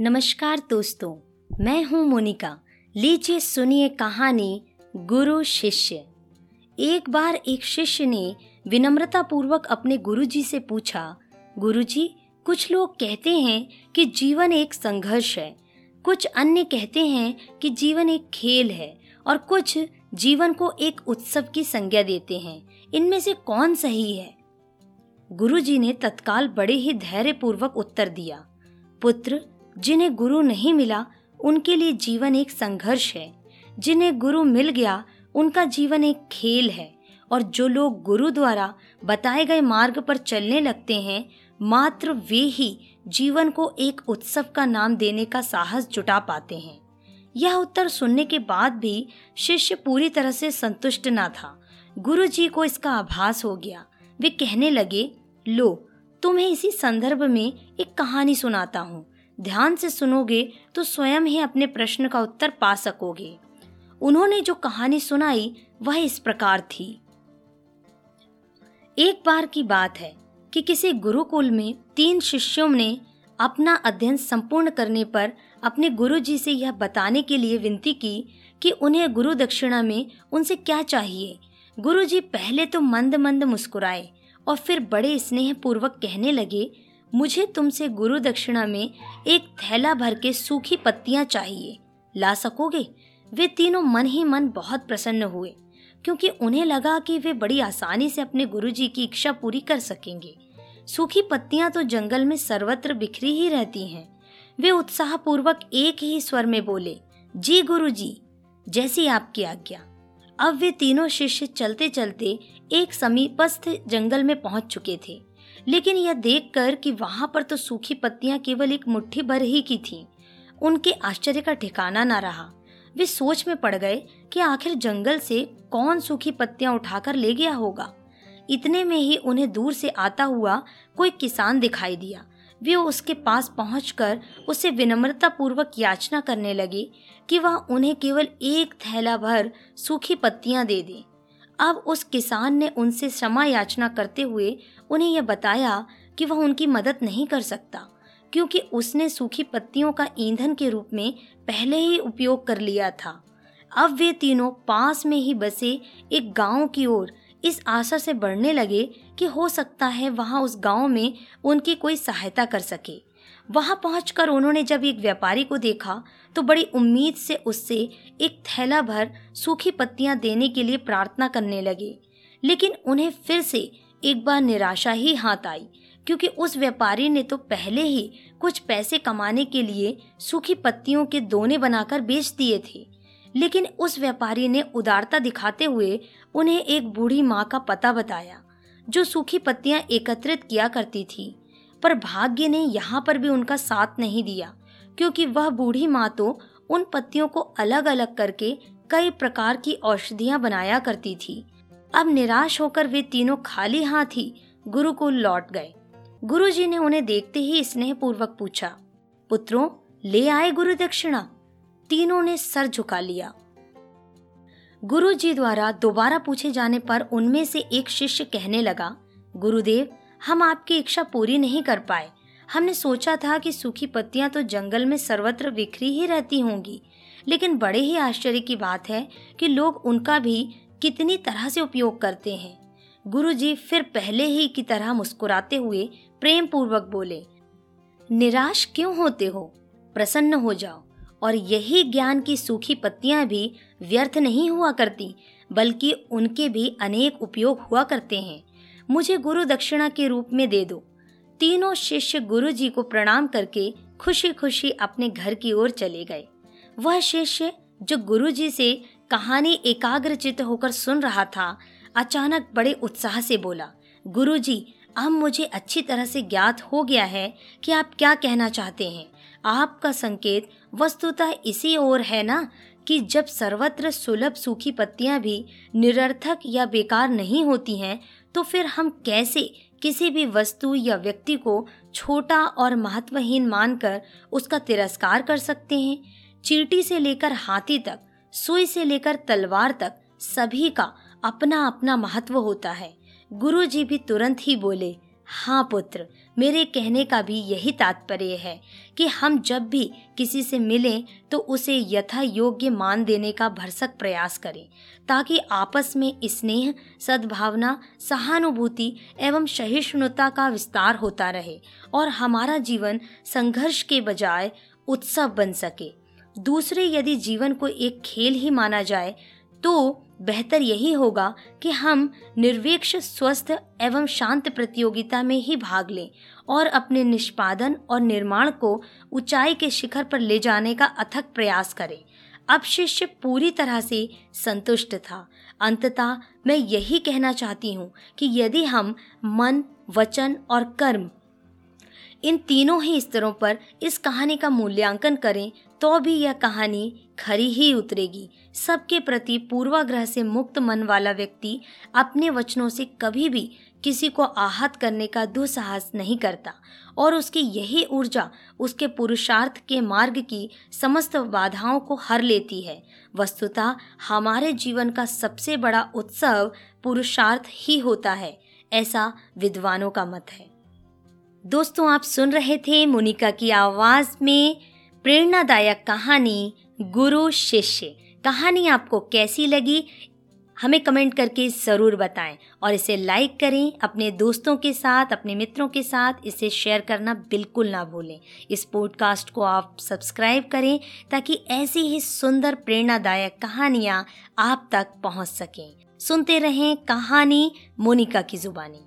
नमस्कार दोस्तों, मैं हूँ मोनिका। लीजिए सुनिए कहानी गुरु शिष्य। एक बार एक शिष्य ने विनम्रता पूर्वक अपने गुरुजी से पूछा, गुरुजी, कुछ लोग कहते हैं कि जीवन एक संघर्ष है। कुछ अन्य कहते हैं कि जीवन एक खेल है और कुछ जीवन को एक उत्सव की संज्ञा देते हैं। इनमें से कौन सही है? गुरुजी ने तत्काल बड़े ही धैर्य पूर्वक उत्तर दिया, पुत्र जिन्हें गुरु नहीं मिला, उनके लिए जीवन एक संघर्ष है। जिन्हें गुरु मिल गया, उनका जीवन एक खेल है। और जो लोग गुरु द्वारा बताए गए मार्ग पर चलने लगते हैं, मात्र वे ही जीवन को एक उत्सव का नाम देने का साहस जुटा पाते हैं। यह उत्तर सुनने के बाद भी शिष्य पूरी तरह से संतुष्ट न था। गुरु जी को इसका आभास हो गया। वे कहने लगे, लो, तुम्हें इसी संदर्भ में एक कहानी सुनाता हूँ। ध्यान से सुनोगे तो स्वयं ही अपने प्रश्न का उत्तर पा सकोगे। उन्होंने जो कहानी सुनाई, वह इस प्रकार थी। एक बार की बात है कि किसी गुरुकुल में तीन शिष्यों ने अपना अध्ययन संपूर्ण करने पर अपने गुरु जी से यह बताने के लिए विनती की कि उन्हें गुरु दक्षिणा में उनसे क्या चाहिए। गुरु जी पहले तो मंद मंद मुस्कुराए और फिर बड़े स्नेह पूर्वक कहने लगे मुझे तुमसे गुरु दक्षिणा में एक थैला भर के सूखी पत्तियाँ चाहिए। ला सकोगे? वे तीनों मन ही मन बहुत प्रसन्न हुए, क्योंकि उन्हें लगा कि वे बड़ी आसानी से अपने गुरु जी की इच्छा पूरी कर सकेंगे। सूखी पत्तियाँ तो जंगल में सर्वत्र बिखरी ही रहती हैं। वे उत्साह पूर्वक एक ही स्वर में बोले, जी गुरु जी जैसी आपकी आज्ञा। अब वे तीनों शिष्य चलते चलते एक समीपस्थ जंगल में पहुँच चुके थे। लेकिन यह देखकर कि वहाँ पर तो सूखी पत्तियाँ केवल एक मुट्ठी भर ही की थीं, उनके आश्चर्य का ठिकाना न रहा। वे सोच में पड़ गए कि आखिर जंगल से कौन सूखी पत्तियाँ उठाकर ले गया होगा। इतने में ही उन्हें दूर से आता हुआ कोई किसान दिखाई दिया। वे उसके पास पहुंचकर उसे विनम्रता पूर्वक याचना करने लगे कि वह उन्हें केवल एक थैला भर सूखी पत्तियाँ दे दे। अब उस किसान ने उनसे क्षमा याचना करते हुए उन्हें यह बताया कि वह उनकी मदद नहीं कर सकता, क्योंकि उसने सूखी पत्तियों का ईंधन के रूप में पहले ही उपयोग कर लिया था। अब वे तीनों पास में ही बसे एक गाँव की ओर इस आशा से बढ़ने लगे कि हो सकता है वहाँ उस गाँव में उनकी कोई सहायता कर सके। वहाँ पहुंचकर उन्होंने जब एक व्यापारी को देखा तो बड़ी उम्मीद से उससे एक थैला भर सूखी पत्तियाँ देने के लिए प्रार्थना करने लगे। लेकिन उन्हें फिर से एक बार निराशा ही हाथ आई, क्योंकि उस व्यापारी ने तो पहले ही कुछ पैसे कमाने के लिए सूखी पत्तियों के दोने बनाकर बेच दिए थे। लेकिन उस व्यापारी ने उदारता दिखाते हुए उन्हें एक बूढ़ी माँ का पता बताया, जो सूखी पत्तियाँ एकत्रित किया करती थी। पर भाग्य ने यहाँ पर भी उनका साथ नहीं दिया, क्योंकि वह बूढ़ी माँ तो उन पत्तियों को अलग अलग करके कई प्रकार की औषधियाँ बनाया करती थी। अब निराश होकर वे तीनों खाली हाथ ही गुरुकुल लौट गए। गुरुजी ने उन्हें देखते ही स्नेह पूर्वक पूछा, पुत्रों, ले आए गुरु दक्षिणा? तीनों ने सर झुका लिया। गुरु जी द्वारा दोबारा पूछे जाने पर उनमें से एक शिष्य कहने लगा, गुरुदेव हम आपकी इच्छा पूरी नहीं कर पाए। हमने सोचा था कि सूखी पत्तियाँ तो जंगल में सर्वत्र बिखरी ही रहती होंगी। लेकिन बड़े ही आश्चर्य की बात है कि लोग उनका भी कितनी तरह से उपयोग करते हैं। गुरु जी फिर पहले ही की तरह मुस्कुराते हुए प्रेम पूर्वक बोले, निराश क्यों होते हो? प्रसन्न हो जाओ। और यही ज्ञान की सूखी पत्तियाँ भी व्यर्थ नहीं हुआ करती, बल्कि उनके भी अनेक उपयोग हुआ करते हैं। मुझे गुरु दक्षिणा के रूप में दे दो। तीनों शिष्य गुरु जी को प्रणाम करके खुशी खुशी अपने घर की ओर चले गए। वह शिष्य, जो गुरु जी से कहानी एकाग्रचित होकर सुन रहा था, अचानक बड़े उत्साह से बोला गुरु जी अब मुझे अच्छी तरह से ज्ञात हो गया है कि आप क्या कहना चाहते हैं। आपका संकेत वस्तुतः इसी ओर है ना, कि जब सर्वत्र सुलभ सूखी पत्तियाँ भी निरर्थक या बेकार नहीं होती हैं तो फिर हम कैसे किसी भी वस्तु या व्यक्ति को छोटा और महत्वहीन मानकर उसका तिरस्कार कर सकते हैं? चीटी से लेकर हाथी तक, सुई से लेकर तलवार तक सभी का अपना अपना महत्व होता है। गुरु जी भी तुरंत ही बोले हाँ पुत्र, मेरे कहने का भी यही तात्पर्य है कि हम जब भी किसी से मिलें तो उसे यथा योग्य मान देने का भरसक प्रयास करें, ताकि आपस में स्नेह, सद्भावना, सहानुभूति एवं सहिष्णुता का विस्तार होता रहे और हमारा जीवन संघर्ष के बजाय उत्सव बन सके। दूसरे यदि जीवन को एक खेल ही माना जाए तो बेहतर यही होगा कि हम निर्वेक्ष, स्वस्थ एवं शांत प्रतियोगिता में ही भाग लें और अपने निष्पादन और निर्माण को ऊंचाई के शिखर पर ले जाने का अथक प्रयास करें। अब शिष्य पूरी तरह से संतुष्ट था। अंततः मैं यही कहना चाहती हूँ कि यदि हम मन, वचन और कर्म इन तीनों ही स्तरों पर इस कहानी का मूल्यांकन करें तो भी यह कहानी खरी ही उतरेगी। सबके प्रति पूर्वाग्रह से मुक्त मन वाला व्यक्ति अपने वचनों से कभी भी किसी को आहत करने का दुस्साहस नहीं करता और उसकी यही ऊर्जा उसके पुरुषार्थ के मार्ग की समस्त बाधाओं को हर लेती है। वस्तुतः हमारे जीवन का सबसे बड़ा उत्सव पुरुषार्थ ही होता है, ऐसा विद्वानों का मत है। दोस्तों, आप सुन रहे थे मोनिका की आवाज़ में प्रेरणादायक कहानी गुरु शिष्य। कहानी आपको कैसी लगी? हमें कमेंट करके ज़रूर बताएँ और इसे लाइक करें, अपने दोस्तों के साथ, अपने मित्रों के साथ। इसे शेयर करना बिल्कुल ना भूलें। इस पॉडकास्ट को आप सब्सक्राइब करें ताकि ऐसी ही सुंदर प्रेरणादायक कहानियाँ आप तक पहुँच सकें। सुनते रहें कहानी मोनिका की जुबानी।